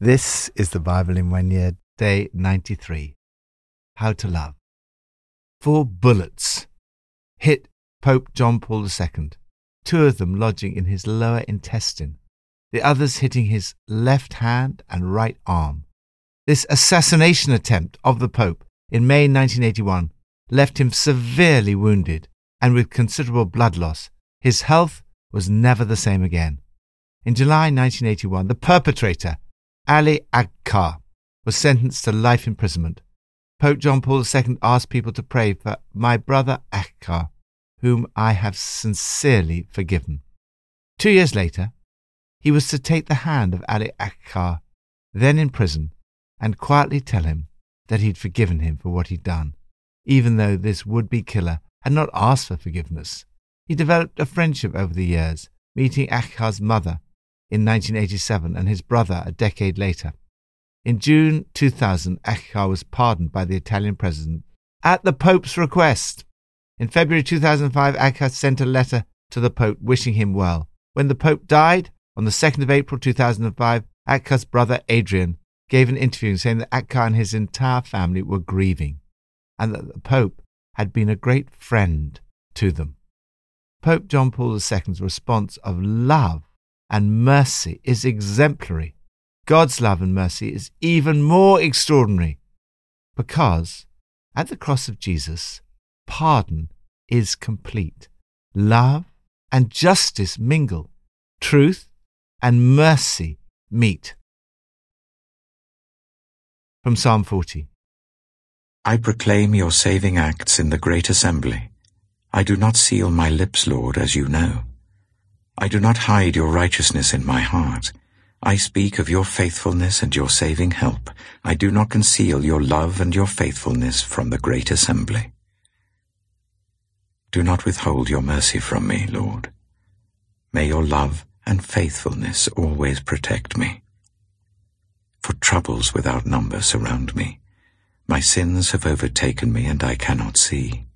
This is the Bible in one year, day 93. How to love. Four bullets hit Pope John Paul II, two of them lodging in his lower intestine, the others hitting his left hand and right arm. This assassination attempt of the Pope in May 1981 left him severely wounded and with considerable blood loss. His health was never the same again. In July 1981, the perpetrator, Ali Ağca was sentenced to life imprisonment. Pope John Paul II asked people to pray for my brother Ağca, whom I have sincerely forgiven. Two years later, he was to take the hand of Ali Ağca, then in prison, and quietly tell him that he'd forgiven him for what he'd done, even though this would-be killer had not asked for forgiveness. He developed a friendship over the years, meeting Ağca's mother in 1987 and his brother a decade later. In June 2000, Ağca was pardoned by the Italian president at the Pope's request. In February 2005, Ağca sent a letter to the Pope wishing him well. When the Pope died on the 2nd of April 2005, Ağca's brother Adnan gave an interview saying that Ağca and his entire family were grieving and that the Pope had been a great friend to them. Pope John Paul II's response of love and mercy is exemplary. God's love and mercy is even more extraordinary because at the cross of Jesus, pardon is complete. Love and justice mingle. Truth and mercy meet. From Psalm 40 I proclaim your saving acts in the great assembly. I do not seal my lips, Lord, as you know. I do not hide your righteousness in my heart. I speak of your faithfulness and your saving help. I do not conceal your love and your faithfulness from the great assembly. Do not withhold your mercy from me, Lord. May your love and faithfulness always protect me. For troubles without number surround me. My sins have overtaken me and I cannot see.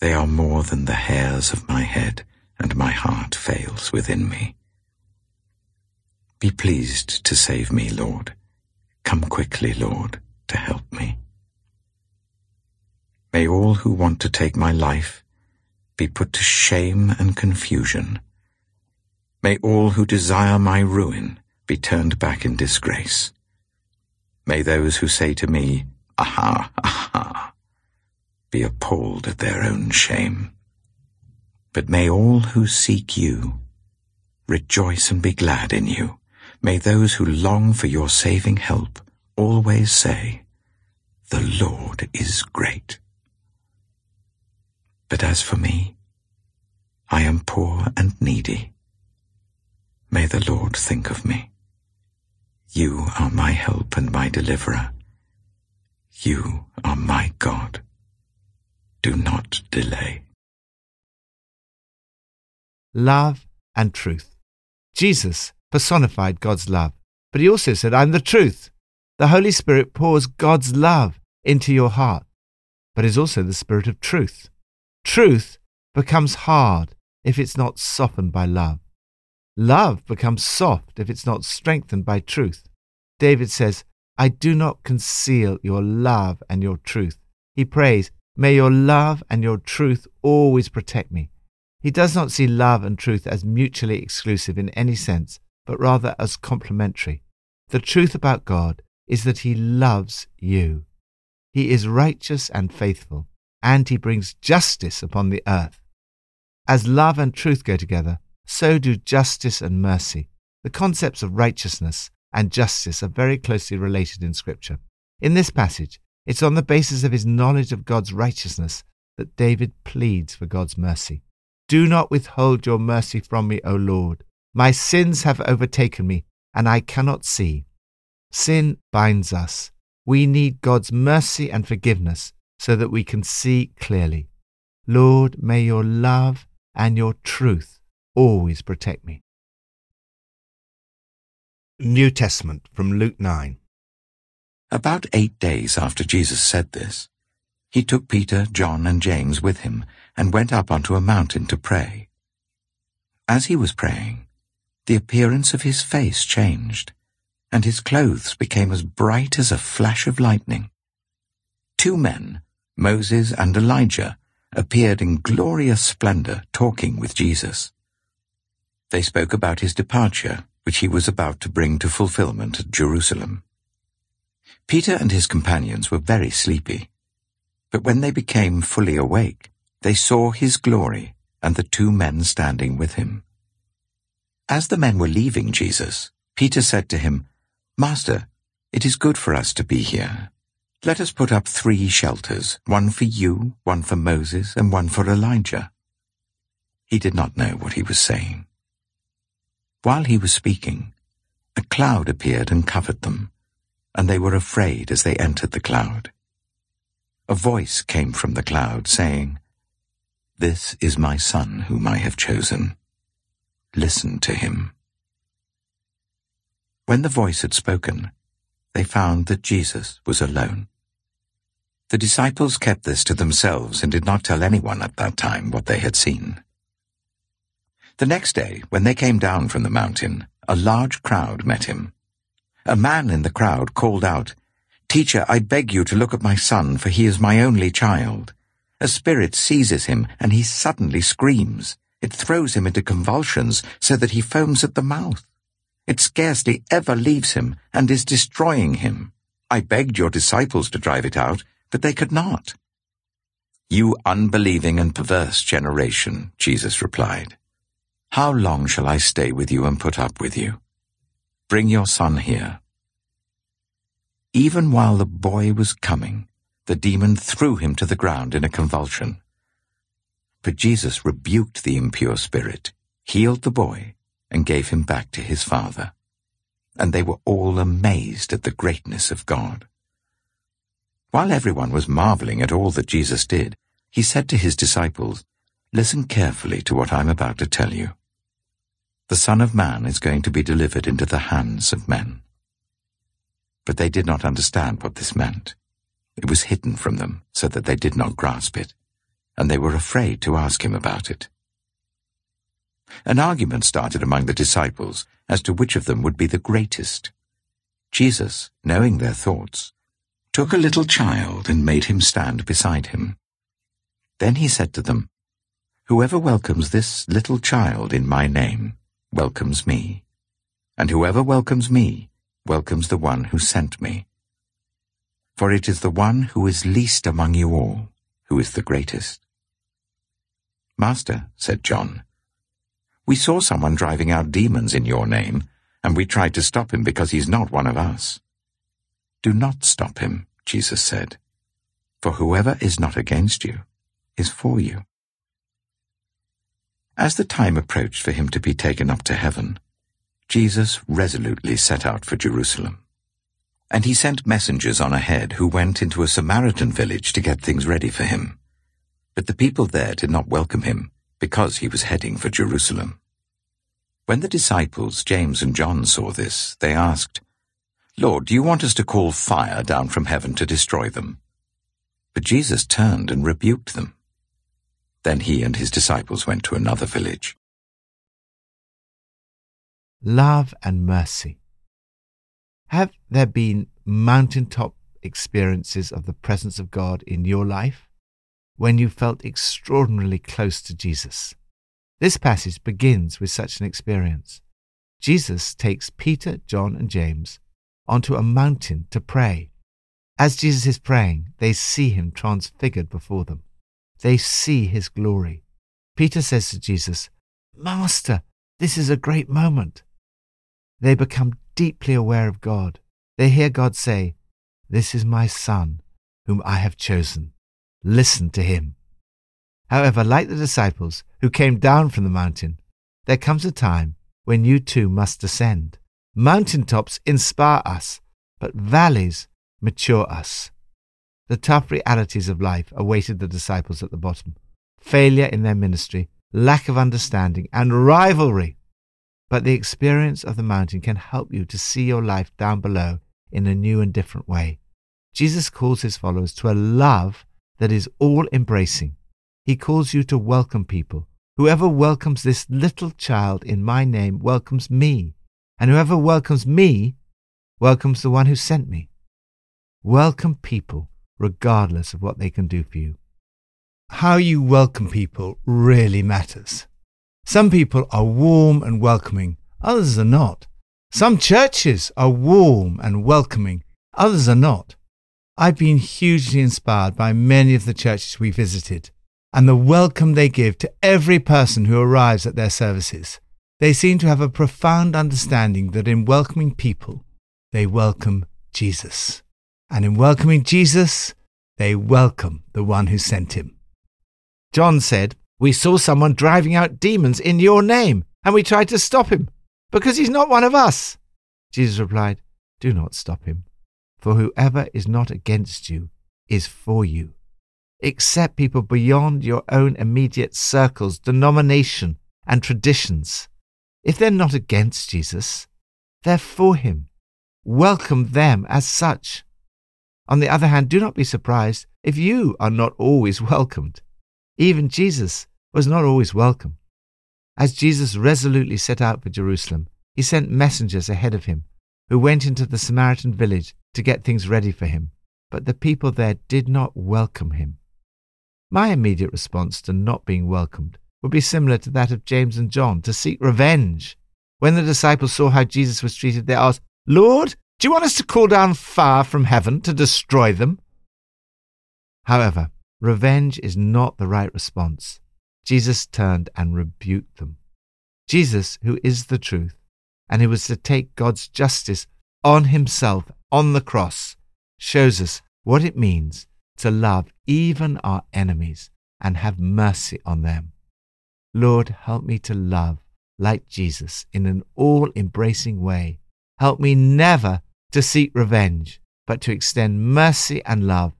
They are more than the hairs of my head and my heart fails within me. Be pleased to save me, Lord. Come quickly, Lord, to help me. May all who want to take my life be put to shame and confusion. May all who desire my ruin be turned back in disgrace. May those who say to me, Aha, aha, be appalled at their own shame. But may all who seek you rejoice and be glad in you. May those who long for your saving help always say, The Lord is great. But as for me, I am poor and needy. May the Lord think of me. You are my help and my deliverer. You are my God. Do not delay love, and truth. Jesus personified God's love, but he also said, I'm the truth. The Holy Spirit pours God's love into your heart, but is also the Spirit of truth. Truth becomes hard if it's not softened by love. Love becomes soft if it's not strengthened by truth. David says, I do not conceal your love and your truth. He prays, May your love and your truth always protect me. He does not see love and truth as mutually exclusive in any sense, but rather as complementary. The truth about God is that He loves you. He is righteous and faithful, and He brings justice upon the earth. As love and truth go together, so do justice and mercy. The concepts of righteousness and justice are very closely related in Scripture. In this passage, it's on the basis of his knowledge of God's righteousness that David pleads for God's mercy. Do not withhold your mercy from me, O Lord. My sins have overtaken me, and I cannot see. Sin binds us. We need God's mercy and forgiveness so that we can see clearly. Lord, may your love and your truth always protect me. New Testament from Luke 9. About eight days after Jesus said this, he took Peter, John, and James with him and went up onto a mountain to pray. As he was praying, the appearance of his face changed, and his clothes became as bright as a flash of lightning. Two men, Moses and Elijah, appeared in glorious splendor talking with Jesus. They spoke about his departure, which he was about to bring to fulfillment at Jerusalem. Peter and his companions were very sleepy, but when they became fully awake, they saw his glory and the two men standing with him. As the men were leaving Jesus, Peter said to him, Master, it is good for us to be here. Let us put up three shelters, one for you, one for Moses, and one for Elijah. He did not know what he was saying. While he was speaking, a cloud appeared and covered them, and they were afraid as they entered the cloud. A voice came from the cloud, saying, This is my son whom I have chosen. Listen to him. When the voice had spoken, they found that Jesus was alone. The disciples kept this to themselves and did not tell anyone at that time what they had seen. The next day, when they came down from the mountain, a large crowd met him. A man in the crowd called out, Teacher, I beg you to look at my son, for he is my only child. A spirit seizes him, and he suddenly screams. It throws him into convulsions, so that he foams at the mouth. It scarcely ever leaves him, and is destroying him. I begged your disciples to drive it out, but they could not. You unbelieving and perverse generation, Jesus replied. How long shall I stay with you and put up with you? Bring your son here. Even while the boy was coming, the demon threw him to the ground in a convulsion. But Jesus rebuked the impure spirit, healed the boy, and gave him back to his father. And they were all amazed at the greatness of God. While everyone was marveling at all that Jesus did, he said to his disciples, Listen carefully to what I'm about to tell you. The Son of Man is going to be delivered into the hands of men but they did not understand what this meant. It was hidden from them so that they did not grasp it, and they were afraid to ask him about it. An argument started among the disciples as to which of them would be the greatest. Jesus, knowing their thoughts, took a little child and made him stand beside him. Then he said to them, Whoever welcomes this little child in my name welcomes me, and whoever welcomes me welcomes the one who sent me. For it is the one who is least among you all who is the greatest. Master, said John, we saw someone driving out demons in your name, and we tried to stop him because he's not one of us. Do not stop him, Jesus said, for whoever is not against you is for you. As the time approached for him to be taken up to heaven, Jesus resolutely set out for Jerusalem. And he sent messengers on ahead who went into a Samaritan village to get things ready for him. But the people there did not welcome him because he was heading for Jerusalem. When the disciples, James and John, saw this, they asked, Lord, do you want us to call fire down from heaven to destroy them? But Jesus turned and rebuked them. Then he and his disciples went to another village love and mercy. Have there been mountaintop experiences of the presence of God in your life when you felt extraordinarily close to Jesus? This passage begins with such an experience. Jesus takes Peter, John, and James onto a mountain to pray. As Jesus is praying, they see him transfigured before them. They see his glory. Peter says to Jesus, Master, this is a great moment. They become deeply aware of God. They hear God say, This is my Son, whom I have chosen. Listen to him. However, like the disciples who came down from the mountain, there comes a time when you too must descend. Mountaintops inspire us, but valleys mature us. The tough realities of life awaited the disciples at the bottom failure in their ministry, lack of understanding, and rivalry but the experience of the mountain can help you to see your life down below in a new and different way. Jesus calls his followers to a love that is all embracing. He calls you to welcome people. Whoever welcomes this little child in my name welcomes me, and whoever welcomes me welcomes the one who sent me. Welcome people regardless of what they can do for you. How you welcome people really matters. Some people are warm and welcoming, others are not. Some churches are warm and welcoming, others are not. I've been hugely inspired by many of the churches we visited and the welcome they give to every person who arrives at their services. They seem to have a profound understanding that in welcoming people, they welcome Jesus. And in welcoming Jesus, they welcome the one who sent him. John said, We saw someone driving out demons in your name, and we tried to stop him, because he's not one of us. Jesus replied, Do not stop him, for whoever is not against you is for you. Accept people beyond your own immediate circles, denomination, and traditions. If they're not against Jesus, they're for him. Welcome them as such. On the other hand, do not be surprised if you are not always welcomed. Even Jesus was not always welcome. As Jesus resolutely set out for Jerusalem, he sent messengers ahead of him, who went into the Samaritan village to get things ready for him. But the people there did not welcome him. My immediate response to not being welcomed would be similar to that of James and John to seek revenge. When the disciples saw how Jesus was treated, they asked, Lord, do you want us to call down fire from heaven to destroy them? However, revenge is not the right response. Jesus turned and rebuked them. Jesus, who is the truth, and who was to take God's justice on himself on the cross, shows us what it means to love even our enemies and have mercy on them. Lord, help me to love like Jesus in an all embracing way. Help me never to seek revenge, but to extend mercy and love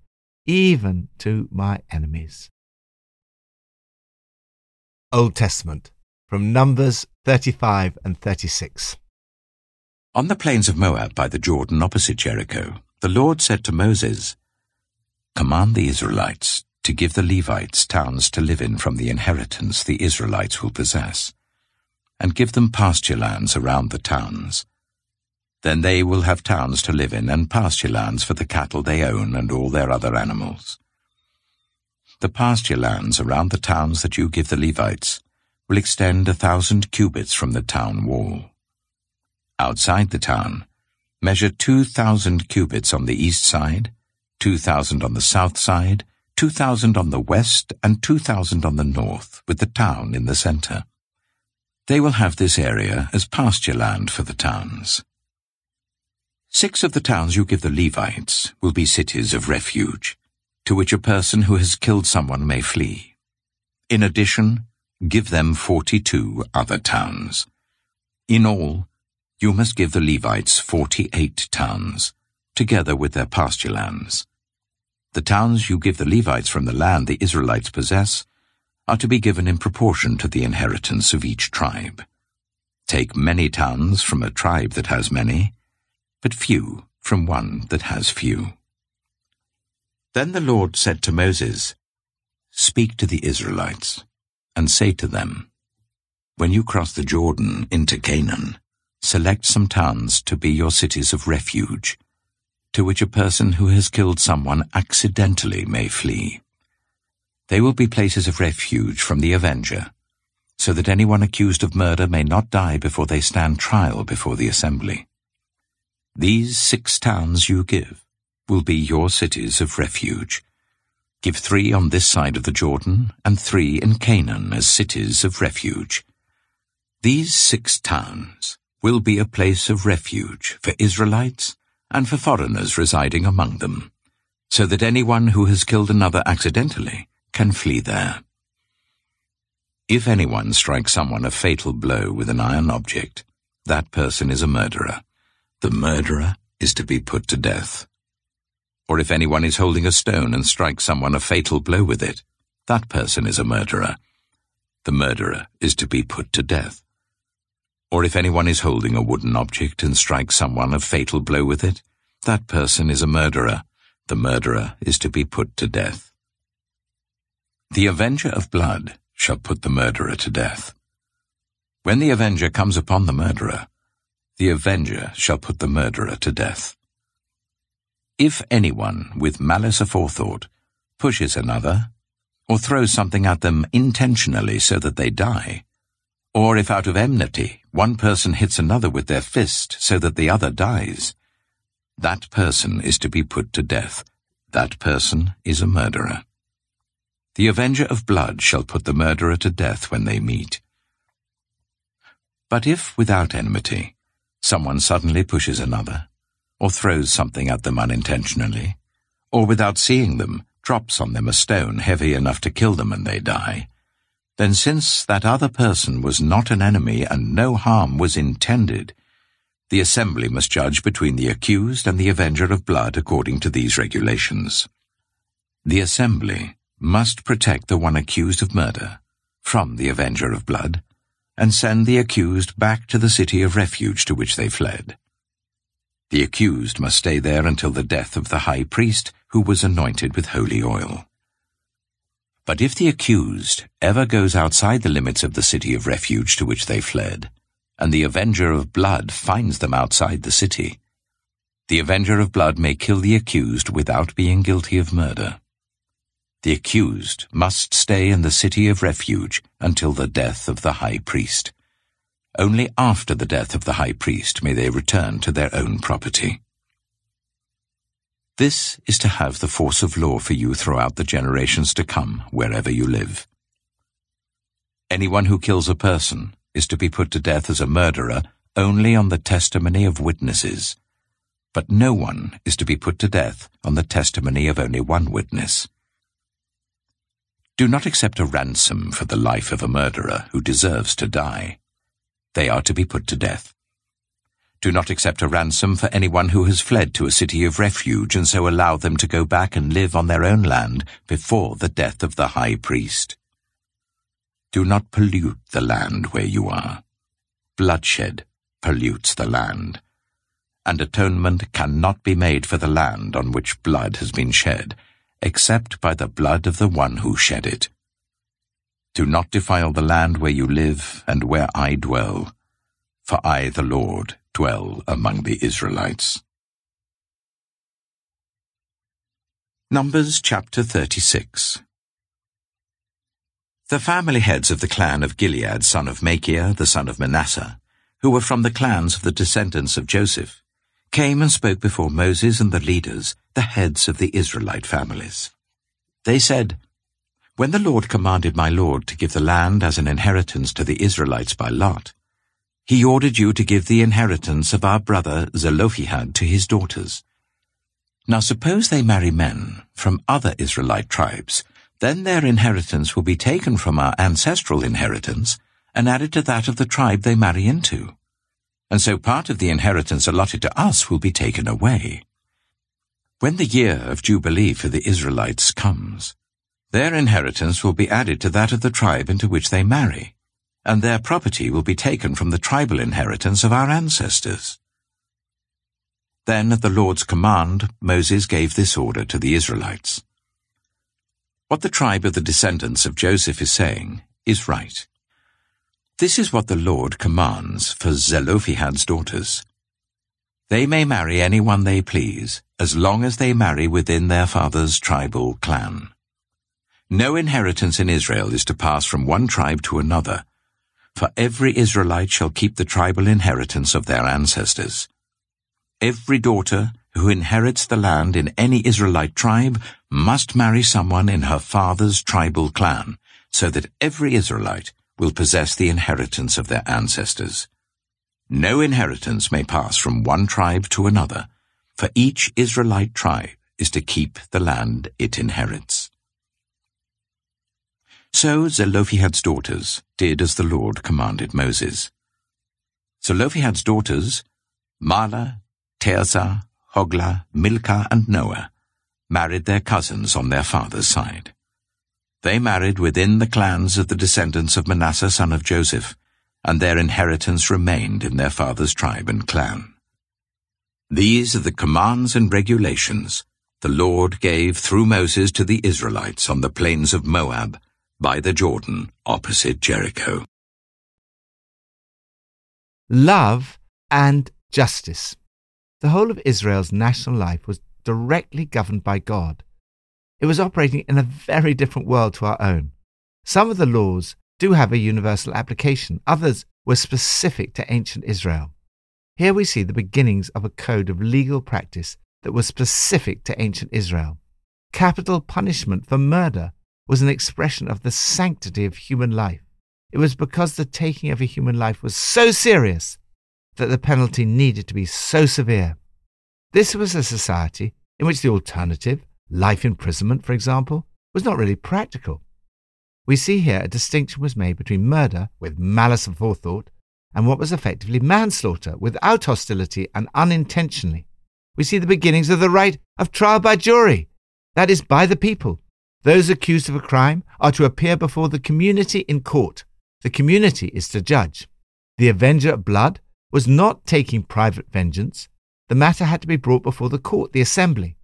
even to my enemies. Old Testament from Numbers 35 and 36. On the plains of Moab by the Jordan opposite Jericho, the Lord said to Moses, Command the Israelites to give the Levites towns to live in from the inheritance the Israelites will possess, and give them pasture lands around the towns then they will have towns to live in and pasture lands for the cattle they own and all their other animals. The pasture lands around the towns that you give the Levites will extend a thousand cubits from the town wall. Outside the town, measure two thousand cubits on the east side, two thousand on the south side, two thousand on the west, and two thousand on the north, with the town in the center. They will have this area as pasture land for the towns. Six of the towns you give the Levites will be cities of refuge, to which a person who has killed someone may flee. In addition, give them forty-two other towns. In all, you must give the Levites forty-eight towns, together with their pasture lands. The towns you give the Levites from the land the Israelites possess are to be given in proportion to the inheritance of each tribe. Take many towns from a tribe that has many, but few from one that has few. Then the Lord said to Moses, Speak to the Israelites, and say to them, When you cross the Jordan into Canaan, select some towns to be your cities of refuge, to which a person who has killed someone accidentally may flee. They will be places of refuge from the avenger, so that anyone accused of murder may not die before they stand trial before the assembly. These six towns you give will be your cities of refuge. Give three on this side of the Jordan, and three in Canaan as cities of refuge. These six towns will be a place of refuge for Israelites and for foreigners residing among them, so that anyone who has killed another accidentally can flee there. If anyone strikes someone a fatal blow with an iron object, that person is a murderer the murderer is to be put to death. Or if anyone is holding a stone and strikes someone a fatal blow with it, that person is a murderer. The murderer is to be put to death. Or if anyone is holding a wooden object and strikes someone a fatal blow with it, that person is a murderer. The murderer is to be put to death. The avenger of blood shall put the murderer to death. When the avenger comes upon the murderer, the avenger shall put the murderer to death. If anyone with malice aforethought pushes another, or throws something at them intentionally so that they die, or if out of enmity one person hits another with their fist so that the other dies, that person is to be put to death. That person is a murderer. The avenger of blood shall put the murderer to death when they meet. But if without enmity, someone suddenly pushes another, or throws something at them unintentionally, or without seeing them, drops on them a stone heavy enough to kill them and they die, then since that other person was not an enemy and no harm was intended, the assembly must judge between the accused and the avenger of blood according to these regulations. The assembly must protect the one accused of murder from the avenger of blood and send the accused back to the city of refuge to which they fled. The accused must stay there until the death of the high priest who was anointed with holy oil. But if the accused ever goes outside the limits of the city of refuge to which they fled, and the avenger of blood finds them outside the city, the avenger of blood may kill the accused without being guilty of murder. The accused must stay in the city of refuge until the death of the high priest. Only after the death of the high priest may they return to their own property. This is to have the force of law for you throughout the generations to come, wherever you live. Anyone who kills a person is to be put to death as a murderer only on the testimony of witnesses, but no one is to be put to death on the testimony of only one witness. Do not accept a ransom for the life of a murderer who deserves to die. They are to be put to death. Do not accept a ransom for anyone who has fled to a city of refuge and so allow them to go back and live on their own land before the death of the high priest. Do not pollute the land where you are. Bloodshed pollutes the land, and atonement cannot be made for the land on which blood has been shed, except by the blood of the one who shed it. Do not defile the land where you live and where I dwell, for I, the Lord, dwell among the Israelites. Numbers chapter 36 The family heads of the clan of Gilead, son of Machir, the son of Manasseh, who were from the clans of the descendants of Joseph, came and spoke before Moses and the leaders, the heads of the Israelite families. They said, When the Lord commanded my Lord to give the land as an inheritance to the Israelites by lot, he ordered you to give the inheritance of our brother Zelophehad to his daughters. Now suppose they marry men from other Israelite tribes, then their inheritance will be taken from our ancestral inheritance and added to that of the tribe they marry into and so part of the inheritance allotted to us will be taken away. When the year of Jubilee for the Israelites comes, their inheritance will be added to that of the tribe into which they marry, and their property will be taken from the tribal inheritance of our ancestors. Then at the Lord's command, Moses gave this order to the Israelites. What the tribe of the descendants of Joseph is saying is right. This is what the Lord commands for Zelophehad's daughters. They may marry anyone they please, as long as they marry within their father's tribal clan. No inheritance in Israel is to pass from one tribe to another, for every Israelite shall keep the tribal inheritance of their ancestors. Every daughter who inherits the land in any Israelite tribe must marry someone in her father's tribal clan, so that every Israelite will possess the inheritance of their ancestors. No inheritance may pass from one tribe to another, for each Israelite tribe is to keep the land it inherits. So Zelophehad's daughters did as the Lord commanded Moses. Zelophehad's daughters, Mahlah, Tirzah, Hoglah, Milcah, and Noah, married their cousins on their father's side. They married within the clans of the descendants of Manasseh son of Joseph, and their inheritance remained in their father's tribe and clan. These are the commands and regulations the Lord gave through Moses to the Israelites on the plains of Moab, by the Jordan, opposite Jericho. Love and justice. The whole of Israel's national life was directly governed by God. It was operating in a very different world to our own. Some of the laws do have a universal application, others were specific to ancient Israel. Here we see the beginnings of a code of legal practice that was specific to ancient Israel. Capital punishment for murder was an expression of the sanctity of human life. It was because the taking of a human life was so serious that the penalty needed to be so severe. This was a society in which the alternative, life imprisonment, for example, was not really practical. We see here a distinction was made between murder with malice aforethought and what was effectively manslaughter without hostility and unintentionally. We see the beginnings of the right of trial by jury, that is, by the people. Those accused of a crime are to appear before the community in court. The community is to judge. The avenger of blood was not taking private vengeance. The matter had to be brought before the court, the assembly,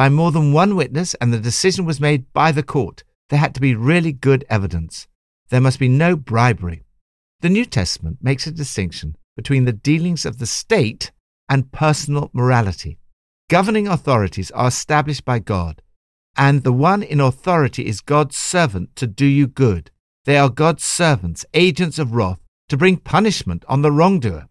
by more than one witness, and the decision was made by the court. There had to be really good evidence. There must be no bribery. The New Testament makes a distinction between the dealings of the state and personal morality. Governing authorities are established by God, and the one in authority is God's servant to do you good. They are God's servants, agents of wrath, to bring punishment on the wrongdoer.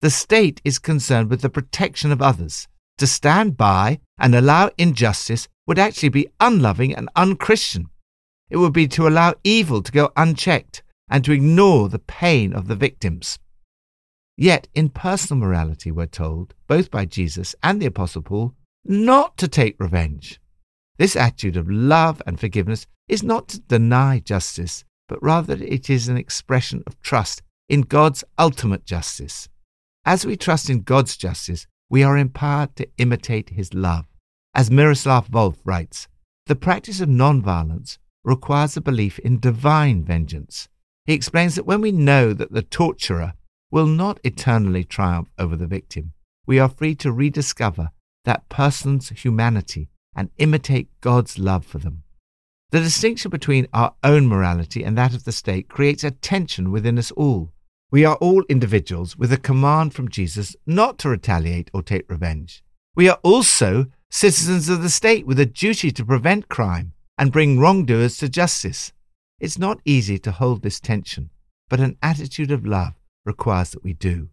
The state is concerned with the protection of others. To stand by and allow injustice would actually be unloving and unchristian. It would be to allow evil to go unchecked and to ignore the pain of the victims. Yet, in personal morality, we're told, both by Jesus and the Apostle Paul, not to take revenge. This attitude of love and forgiveness is not to deny justice, but rather it is an expression of trust in God's ultimate justice. As we trust in God's justice, we are empowered to imitate his love. As Miroslav Volf writes, the practice of nonviolence requires a belief in divine vengeance. He explains that when we know that the torturer will not eternally triumph over the victim, we are free to rediscover that person's humanity and imitate God's love for them. The distinction between our own morality and that of the state creates a tension within us all. We are all individuals with a command from Jesus not to retaliate or take revenge. We are also citizens of the state with a duty to prevent crime and bring wrongdoers to justice. It's not easy to hold this tension, but an attitude of love requires that we do.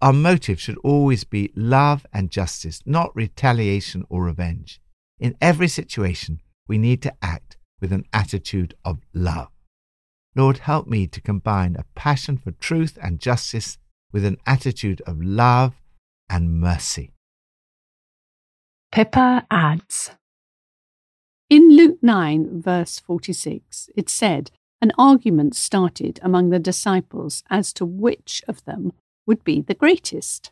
Our motive should always be love and justice, not retaliation or revenge. In every situation, we need to act with an attitude of love. Lord, help me to combine a passion for truth and justice with an attitude of love and mercy. Pippa adds In Luke 9, verse 46, it said, An argument started among the disciples as to which of them would be the greatest.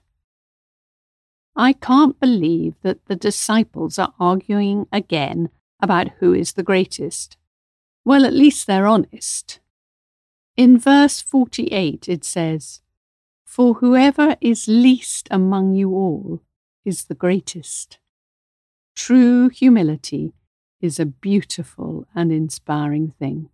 I can't believe that the disciples are arguing again about who is the greatest. Well, at least they're honest. In verse 48, it says, For whoever is least among you all is the greatest. True humility is a beautiful and inspiring thing.